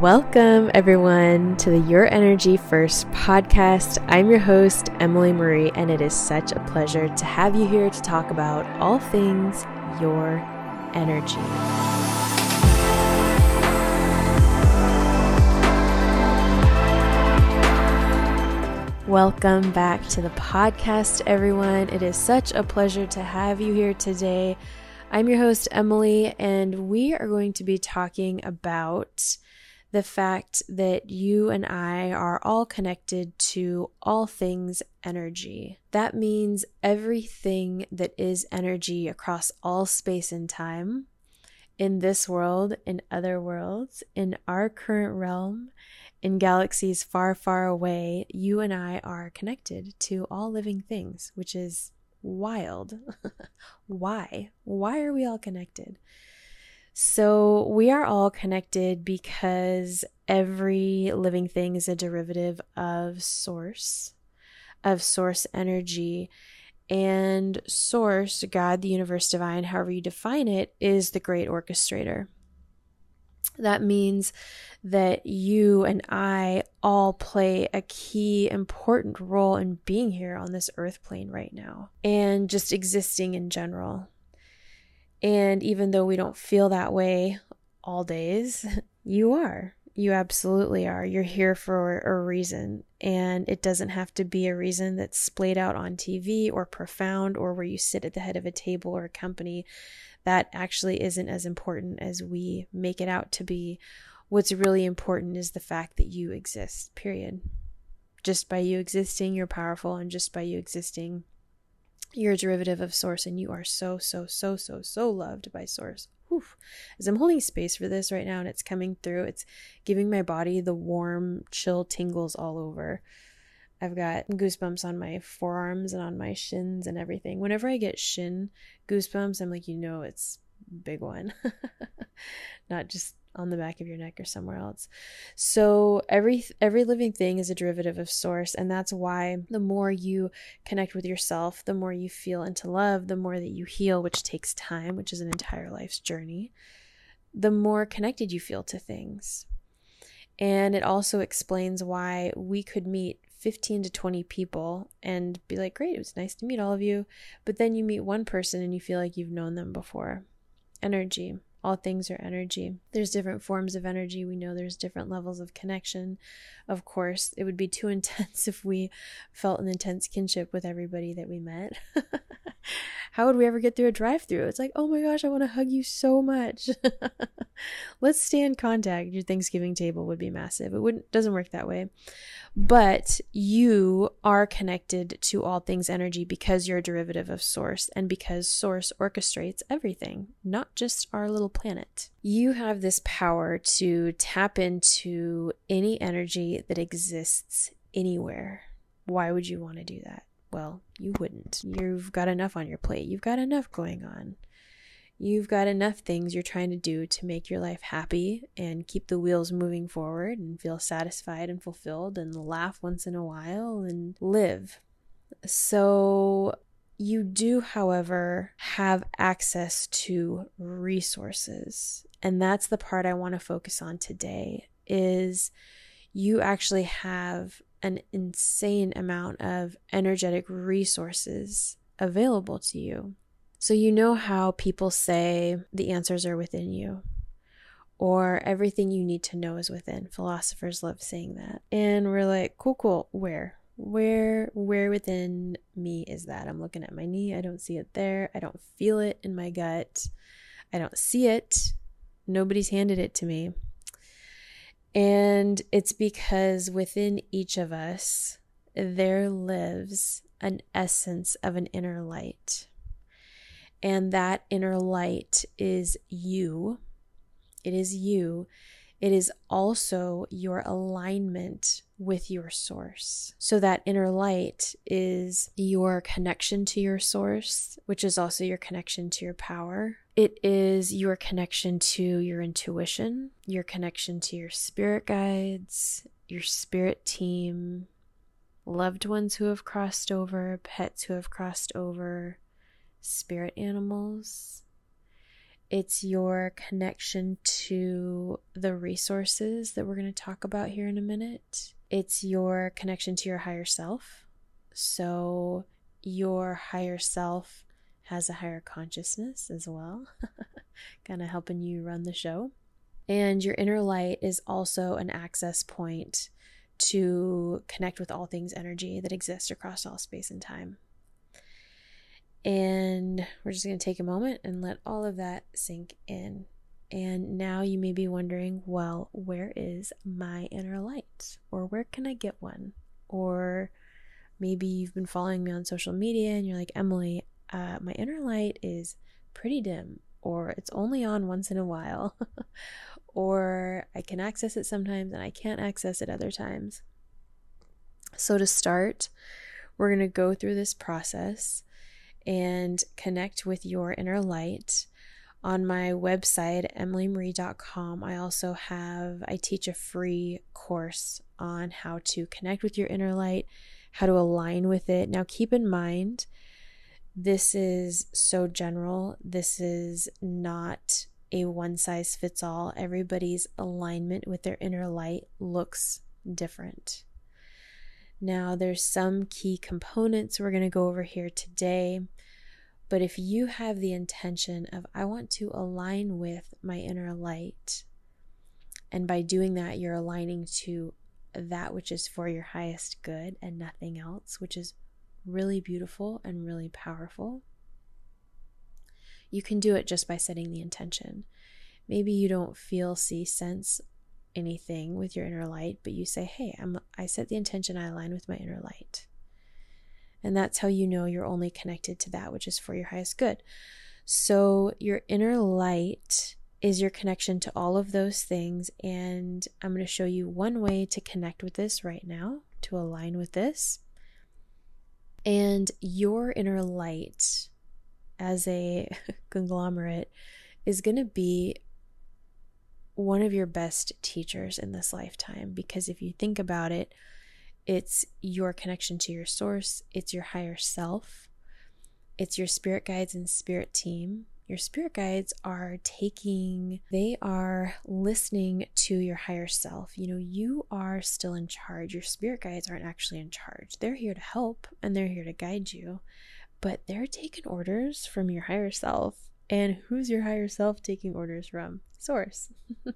Welcome, everyone, to the Your Energy First podcast. I'm your host, Emily Marie, and it is such a pleasure to have you here to talk about all things your energy. Welcome back to the podcast, everyone. It is such a pleasure to have you here today. I'm your host, Emily, and we are going to be talking about the fact that you and I are all connected to all things energy. That means everything that is energy across all space and time, in this world, in other worlds, in our current realm, in galaxies far, far away, you and I are connected to all living things, which is wild. Why? Why are we all connected? So, we are all connected because every living thing is a derivative of source, of source energy. And source, God, the universe, divine, however you define it, is the great orchestrator. That means that you and I all play a key, important role in being here on this earth plane right now and just existing in general. And even though we don't feel that way all days, you are. You absolutely are. You're here for a reason. And it doesn't have to be a reason that's splayed out on TV or profound or where you sit at the head of a table or a company that actually isn't as important as we make it out to be. What's really important is the fact that you exist, period. Just by you existing, you're powerful, and just by you existing, you're a derivative of Source, and you are so, so, so, so, so loved by Source. Whew. As I'm holding space for this right now and it's coming through, it's giving my body the warm, chill tingles all over. I've got goosebumps on my forearms and on my shins and everything. Whenever I get shin goosebumps, I'm like, you know, it's big one, not just on the back of your neck or somewhere else. So every every living thing is a derivative of source and that's why the more you connect with yourself, the more you feel into love, the more that you heal, which takes time, which is an entire life's journey, the more connected you feel to things. And it also explains why we could meet 15 to 20 people and be like, great, it was nice to meet all of you. But then you meet one person and you feel like you've known them before. Energy. All things are energy. There's different forms of energy. We know there's different levels of connection. Of course, it would be too intense if we felt an intense kinship with everybody that we met. How would we ever get through a drive through? It's like, oh my gosh, I want to hug you so much. Let's stay in contact. Your Thanksgiving table would be massive. It wouldn't doesn't work that way. But you are connected to all things energy because you're a derivative of source and because source orchestrates everything, not just our little planet. You have this power to tap into any energy that exists anywhere. Why would you want to do that? Well, you wouldn't. You've got enough on your plate. You've got enough going on. You've got enough things you're trying to do to make your life happy and keep the wheels moving forward and feel satisfied and fulfilled and laugh once in a while and live. So, you do, however, have access to resources. And that's the part I want to focus on today is you actually have an insane amount of energetic resources available to you. So, you know how people say the answers are within you, or everything you need to know is within. Philosophers love saying that. And we're like, cool, cool, where? Where, where within me is that? I'm looking at my knee. I don't see it there. I don't feel it in my gut. I don't see it. Nobody's handed it to me. And it's because within each of us, there lives an essence of an inner light. And that inner light is you. It is you. It is also your alignment with your source. So, that inner light is your connection to your source, which is also your connection to your power. It is your connection to your intuition, your connection to your spirit guides, your spirit team, loved ones who have crossed over, pets who have crossed over, spirit animals. It's your connection to the resources that we're going to talk about here in a minute. It's your connection to your higher self. So, your higher self has a higher consciousness as well, kind of helping you run the show. And your inner light is also an access point to connect with all things energy that exist across all space and time. And we're just going to take a moment and let all of that sink in. And now you may be wondering, well, where is my inner light? Or where can I get one? Or maybe you've been following me on social media and you're like, Emily, uh, my inner light is pretty dim, or it's only on once in a while, or I can access it sometimes and I can't access it other times. So, to start, we're going to go through this process and connect with your inner light. On my website, emilymarie.com, I also have, I teach a free course on how to connect with your inner light, how to align with it. Now, keep in mind, this is so general. This is not a one size fits all. Everybody's alignment with their inner light looks different. Now, there's some key components we're going to go over here today. But if you have the intention of, I want to align with my inner light, and by doing that, you're aligning to that which is for your highest good and nothing else, which is really beautiful and really powerful. You can do it just by setting the intention. Maybe you don't feel, see, sense anything with your inner light, but you say, "Hey, I'm I set the intention I align with my inner light." And that's how you know you're only connected to that which is for your highest good. So, your inner light is your connection to all of those things. And I'm going to show you one way to connect with this right now, to align with this. And your inner light as a conglomerate is going to be one of your best teachers in this lifetime because if you think about it, it's your connection to your source, it's your higher self, it's your spirit guides and spirit team. Your spirit guides are taking, they are listening to your higher self. You know, you are still in charge. Your spirit guides aren't actually in charge. They're here to help and they're here to guide you, but they're taking orders from your higher self. And who's your higher self taking orders from? Source.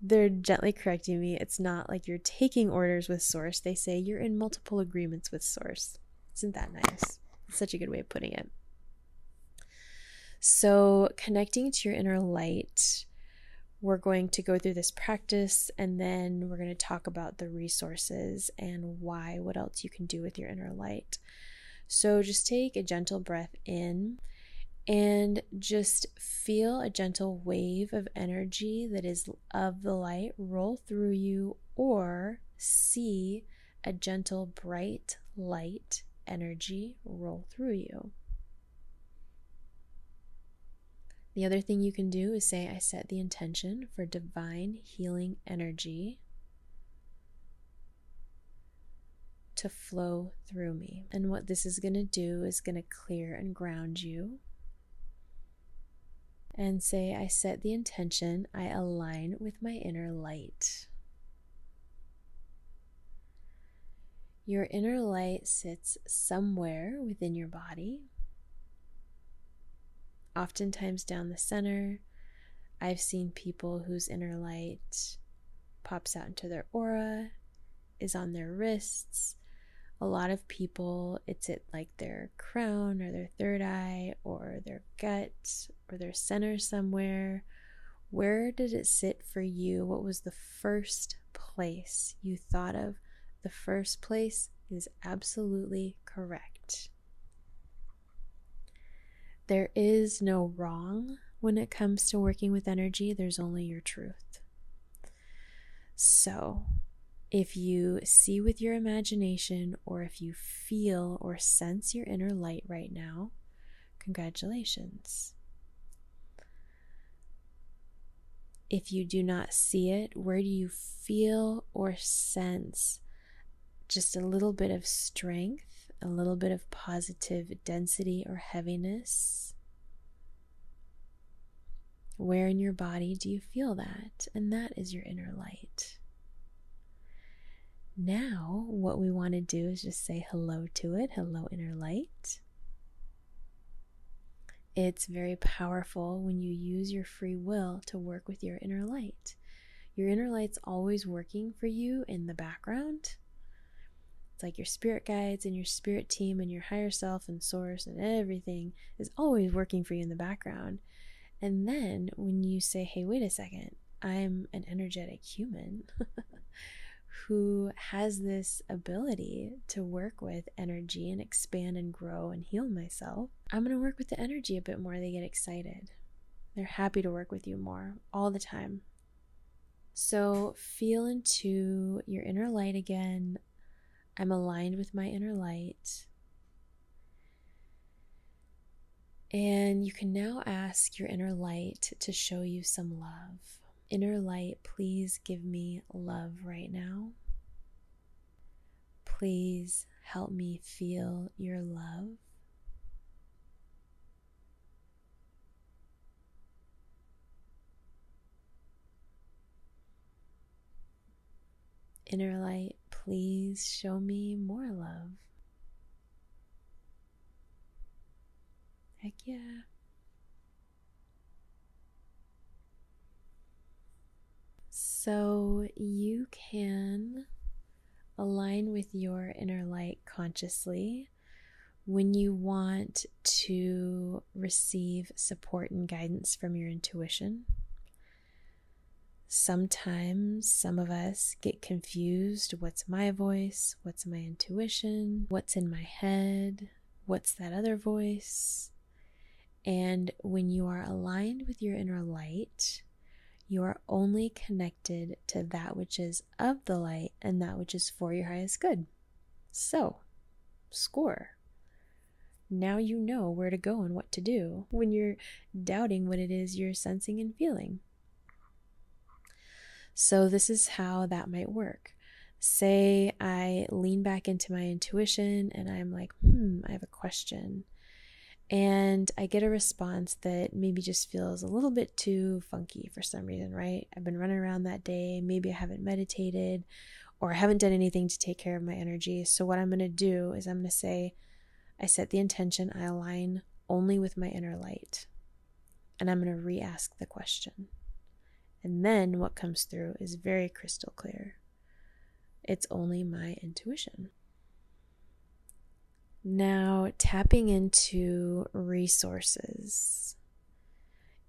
they're gently correcting me. It's not like you're taking orders with Source. They say you're in multiple agreements with Source. Isn't that nice? It's such a good way of putting it. So, connecting to your inner light, we're going to go through this practice and then we're going to talk about the resources and why, what else you can do with your inner light. So, just take a gentle breath in and just feel a gentle wave of energy that is of the light roll through you, or see a gentle, bright light energy roll through you. The other thing you can do is say, I set the intention for divine healing energy to flow through me. And what this is going to do is going to clear and ground you and say, I set the intention, I align with my inner light. Your inner light sits somewhere within your body, oftentimes down the center. I've seen people whose inner light pops out into their aura, is on their wrists, a lot of people, it's at like their crown or their third eye or their gut or their center somewhere. Where did it sit for you? What was the first place you thought of? The first place is absolutely correct. There is no wrong when it comes to working with energy, there's only your truth. So, if you see with your imagination or if you feel or sense your inner light right now, congratulations. If you do not see it, where do you feel or sense just a little bit of strength, a little bit of positive density or heaviness? Where in your body do you feel that? And that is your inner light. Now, what we want to do is just say hello to it. Hello, inner light. It's very powerful when you use your free will to work with your inner light. Your inner light's always working for you in the background. It's like your spirit guides and your spirit team and your higher self and source and everything is always working for you in the background. And then when you say, hey, wait a second, I'm an energetic human who has this ability to work with energy and expand and grow and heal myself, I'm going to work with the energy a bit more. They get excited. They're happy to work with you more all the time. So feel into your inner light again. I'm aligned with my inner light. And you can now ask your inner light to show you some love. Inner light, please give me love right now. Please help me feel your love. Inner light, please show me more love. Heck yeah. So you can align with your inner light consciously when you want to receive support and guidance from your intuition. Sometimes some of us get confused what's my voice, what's my intuition, what's in my head, what's that other voice. And when you are aligned with your inner light, you are only connected to that which is of the light and that which is for your highest good. So, score. Now you know where to go and what to do when you're doubting what it is you're sensing and feeling. So, this is how that might work. Say I lean back into my intuition and I'm like, hmm, I have a question and I get a response that maybe just feels a little bit too funky for some reason, right? I've been running around that day, maybe I haven't meditated or I haven't done anything to take care of my energy. So, what I'm going to do is I'm going to say, I set the intention, I align only with my inner light, and I'm going to re ask the question. And then what comes through is very crystal clear. It's only my intuition. Now, tapping into resources.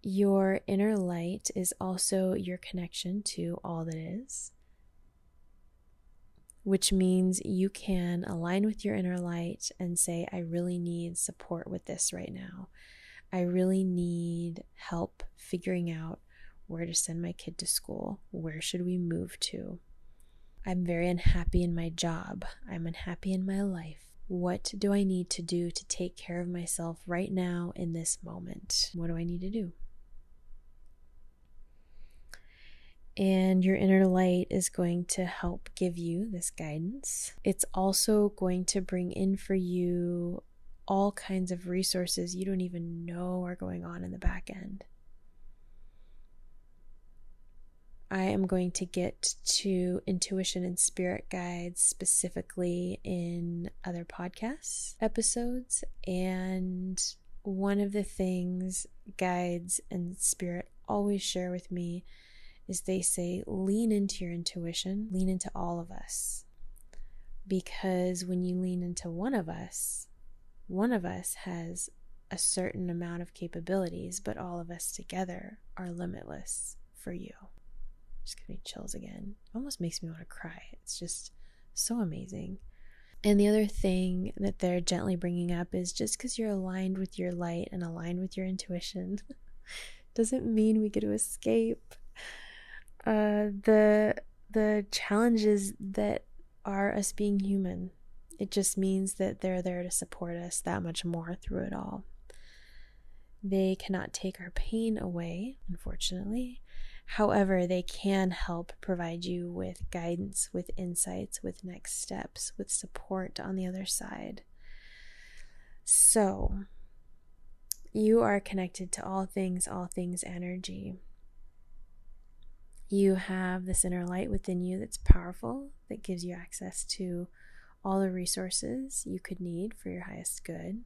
Your inner light is also your connection to all that is, which means you can align with your inner light and say, I really need support with this right now. I really need help figuring out where to send my kid to school. Where should we move to? I'm very unhappy in my job. I'm unhappy in my life. What do I need to do to take care of myself right now in this moment? What do I need to do? And your inner light is going to help give you this guidance. It's also going to bring in for you all kinds of resources you don't even know are going on in the back end. I am going to get to intuition and spirit guides specifically in other podcasts episodes. And one of the things guides and spirit always share with me is they say, lean into your intuition, lean into all of us. Because when you lean into one of us, one of us has a certain amount of capabilities, but all of us together are limitless for you. Just giving me chills again. It almost makes me want to cry. It's just so amazing. And the other thing that they're gently bringing up is just because you're aligned with your light and aligned with your intuition doesn't mean we get to escape uh, the the challenges that are us being human. It just means that they're there to support us that much more through it all. They cannot take our pain away, unfortunately, However, they can help provide you with guidance, with insights, with next steps, with support on the other side. So, you are connected to all things, all things energy. You have this inner light within you that's powerful, that gives you access to all the resources you could need for your highest good.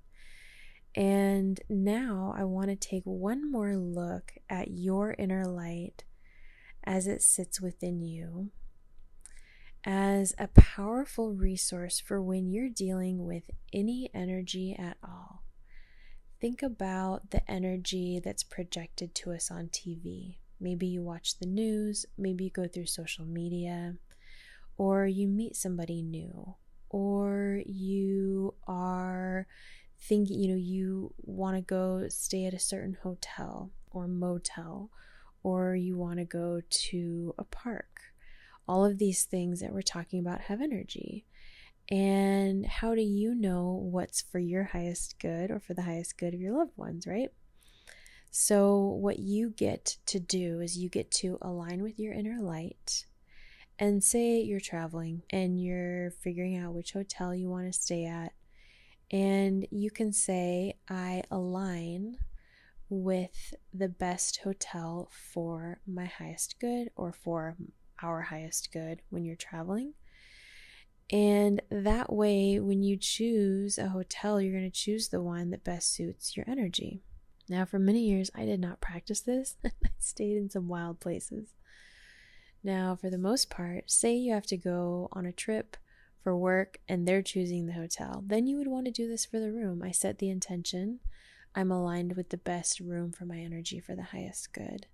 And now I want to take one more look at your inner light as it sits within you as a powerful resource for when you're dealing with any energy at all. Think about the energy that's projected to us on TV. Maybe you watch the news, maybe you go through social media, or you meet somebody new, or you are thinking, you know, you want to go stay at a certain hotel or motel, or you want to go to a park. All of these things that we're talking about have energy. And how do you know what's for your highest good or for the highest good of your loved ones, right? So, what you get to do is you get to align with your inner light. And say you're traveling and you're figuring out which hotel you want to stay at. And you can say, I align with the best hotel for my highest good or for our highest good when you're traveling. And that way, when you choose a hotel, you're going to choose the one that best suits your energy. Now, for many years, I did not practice this. I stayed in some wild places. Now, for the most part, say you have to go on a trip for work and they're choosing the hotel, then you would want to do this for the room. I set the intention. I'm aligned with the best room for my energy for the highest good.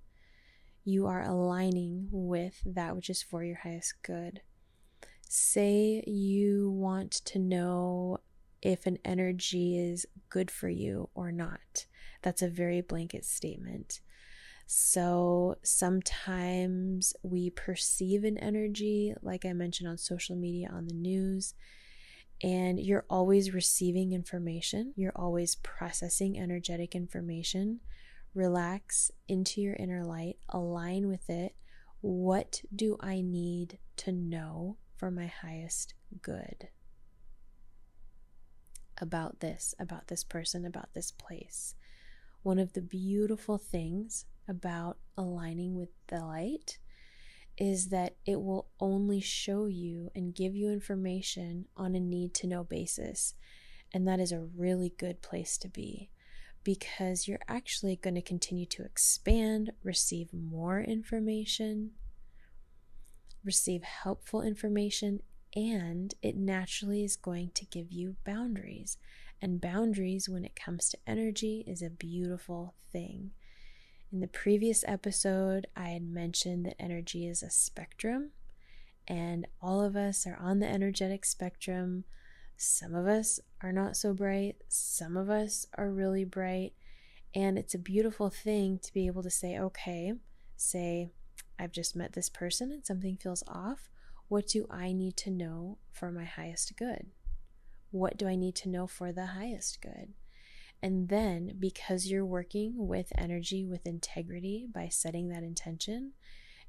You are aligning with that which is for your highest good. Say you want to know if an energy is good for you or not. That's a very blanket statement. So sometimes we perceive an energy, like I mentioned on social media, on the news, and you're always receiving information, you're always processing energetic information. Relax into your inner light, align with it. What do I need to know for my highest good? About this, about this person, about this place. One of the beautiful things about aligning with the light is that it will only show you and give you information on a need to know basis. And that is a really good place to be because you're actually going to continue to expand, receive more information, receive helpful information, and it naturally is going to give you boundaries. And boundaries, when it comes to energy, is a beautiful thing. In the previous episode, I had mentioned that energy is a spectrum, and all of us are on the energetic spectrum. Some of us are not so bright, some of us are really bright, and it's a beautiful thing to be able to say, okay, say, I've just met this person and something feels off. What do I need to know for my highest good? What do I need to know for the highest good? And then, because you're working with energy with integrity by setting that intention,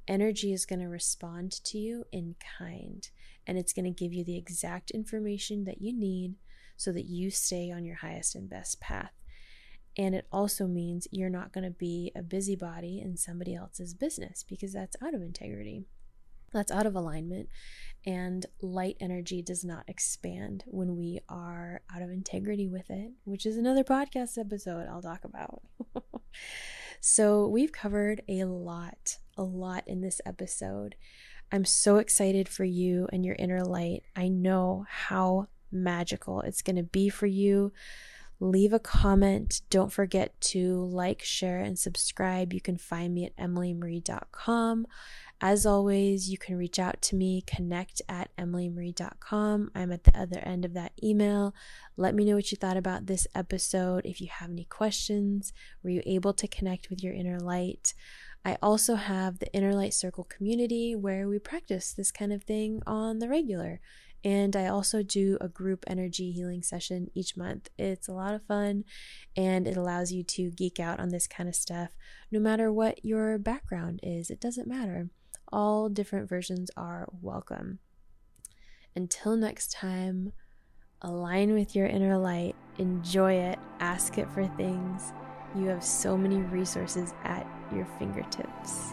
energy is going to respond to you in kind and it's going to give you the exact information that you need so that you stay on your highest and best path. And it also means you're not going to be a busybody in somebody else's business because that's out of integrity. That's out of alignment and light energy does not expand when we are out of integrity with it, which is another podcast episode I'll talk about. so, we've covered a lot, a lot in this episode. I'm so excited for you and your inner light. I know how magical it's going to be for you. Leave a comment. Don't forget to like, share, and subscribe. You can find me at emilymarie.com. As always, you can reach out to me, connect at emilymarie.com. I'm at the other end of that email. Let me know what you thought about this episode. If you have any questions, were you able to connect with your inner light? I also have the Inner Light Circle community where we practice this kind of thing on the regular. And I also do a group energy healing session each month. It's a lot of fun and it allows you to geek out on this kind of stuff no matter what your background is. It doesn't matter. All different versions are welcome. Until next time, align with your inner light, enjoy it, ask it for things, you have so many resources at your fingertips.